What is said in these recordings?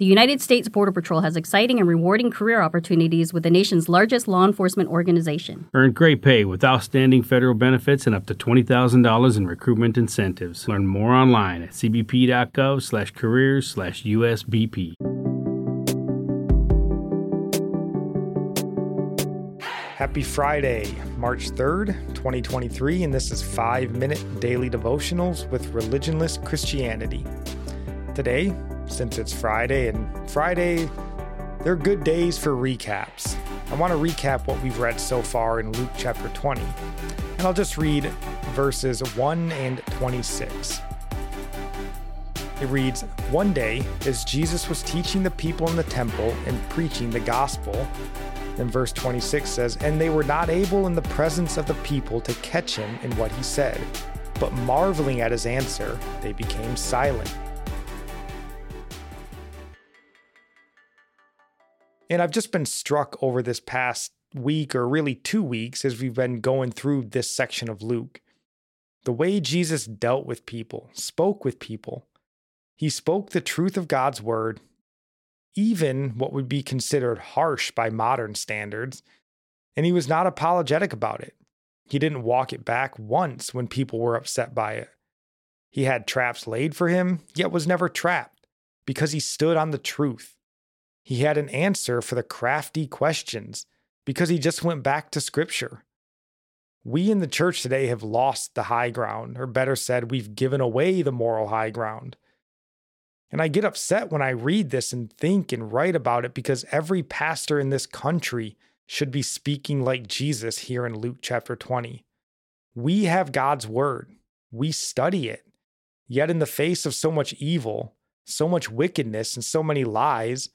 The United States Border Patrol has exciting and rewarding career opportunities with the nation's largest law enforcement organization. Earn great pay with outstanding federal benefits and up to $20,000 in recruitment incentives. Learn more online at cbp.gov slash careers slash USBP. Happy Friday, March 3rd, 2023, and this is 5 Minute Daily Devotionals with Religionless Christianity. Today, since it's Friday, and Friday, they're good days for recaps. I want to recap what we've read so far in Luke chapter 20, and I'll just read verses 1 and 26. It reads One day, as Jesus was teaching the people in the temple and preaching the gospel, then verse 26 says, And they were not able in the presence of the people to catch him in what he said, but marveling at his answer, they became silent. And I've just been struck over this past week, or really two weeks, as we've been going through this section of Luke. The way Jesus dealt with people, spoke with people. He spoke the truth of God's word, even what would be considered harsh by modern standards, and he was not apologetic about it. He didn't walk it back once when people were upset by it. He had traps laid for him, yet was never trapped because he stood on the truth. He had an answer for the crafty questions because he just went back to Scripture. We in the church today have lost the high ground, or better said, we've given away the moral high ground. And I get upset when I read this and think and write about it because every pastor in this country should be speaking like Jesus here in Luke chapter 20. We have God's word, we study it. Yet, in the face of so much evil, so much wickedness, and so many lies,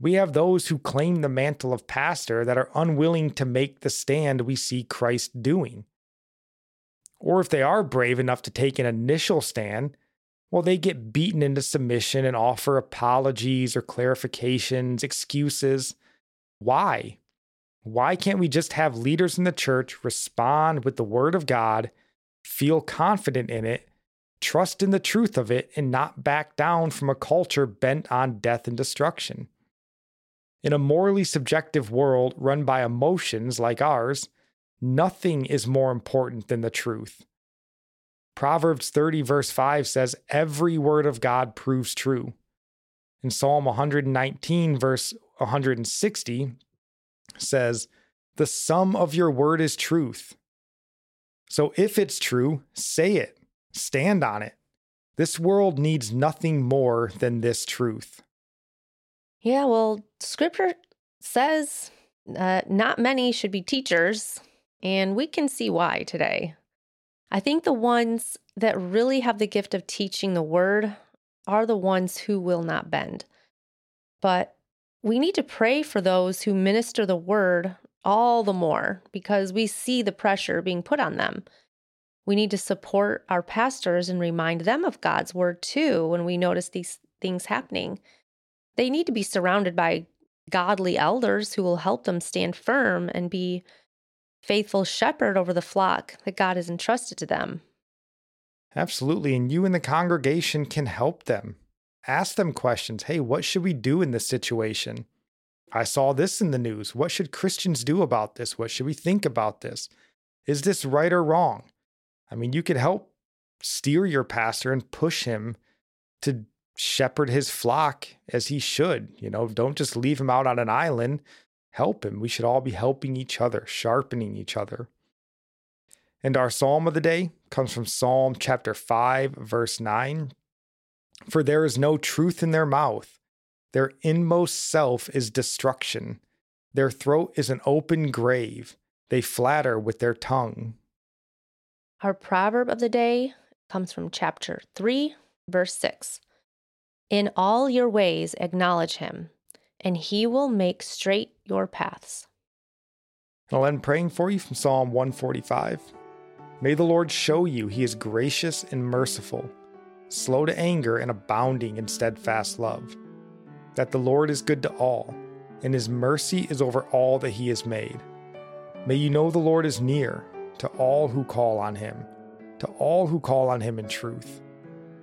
we have those who claim the mantle of pastor that are unwilling to make the stand we see Christ doing. Or if they are brave enough to take an initial stand, well, they get beaten into submission and offer apologies or clarifications, excuses. Why? Why can't we just have leaders in the church respond with the word of God, feel confident in it, trust in the truth of it, and not back down from a culture bent on death and destruction? In a morally subjective world run by emotions like ours, nothing is more important than the truth. Proverbs 30, verse 5 says, Every word of God proves true. In Psalm 119, verse 160, says, The sum of your word is truth. So if it's true, say it, stand on it. This world needs nothing more than this truth. Yeah, well, scripture says uh, not many should be teachers, and we can see why today. I think the ones that really have the gift of teaching the word are the ones who will not bend. But we need to pray for those who minister the word all the more because we see the pressure being put on them. We need to support our pastors and remind them of God's word too when we notice these things happening. They need to be surrounded by godly elders who will help them stand firm and be faithful shepherd over the flock that God has entrusted to them. Absolutely. And you and the congregation can help them. Ask them questions. Hey, what should we do in this situation? I saw this in the news. What should Christians do about this? What should we think about this? Is this right or wrong? I mean, you could help steer your pastor and push him to shepherd his flock as he should. You know, don't just leave him out on an island. Help him. We should all be helping each other, sharpening each other. And our psalm of the day comes from Psalm chapter 5, verse 9. For there is no truth in their mouth, their inmost self is destruction. Their throat is an open grave. They flatter with their tongue. Our proverb of the day comes from chapter 3, verse 6. In all your ways acknowledge him, and he will make straight your paths. I'll end praying for you from Psalm 145. May the Lord show you he is gracious and merciful, slow to anger and abounding in steadfast love, that the Lord is good to all, and his mercy is over all that he has made. May you know the Lord is near to all who call on him, to all who call on him in truth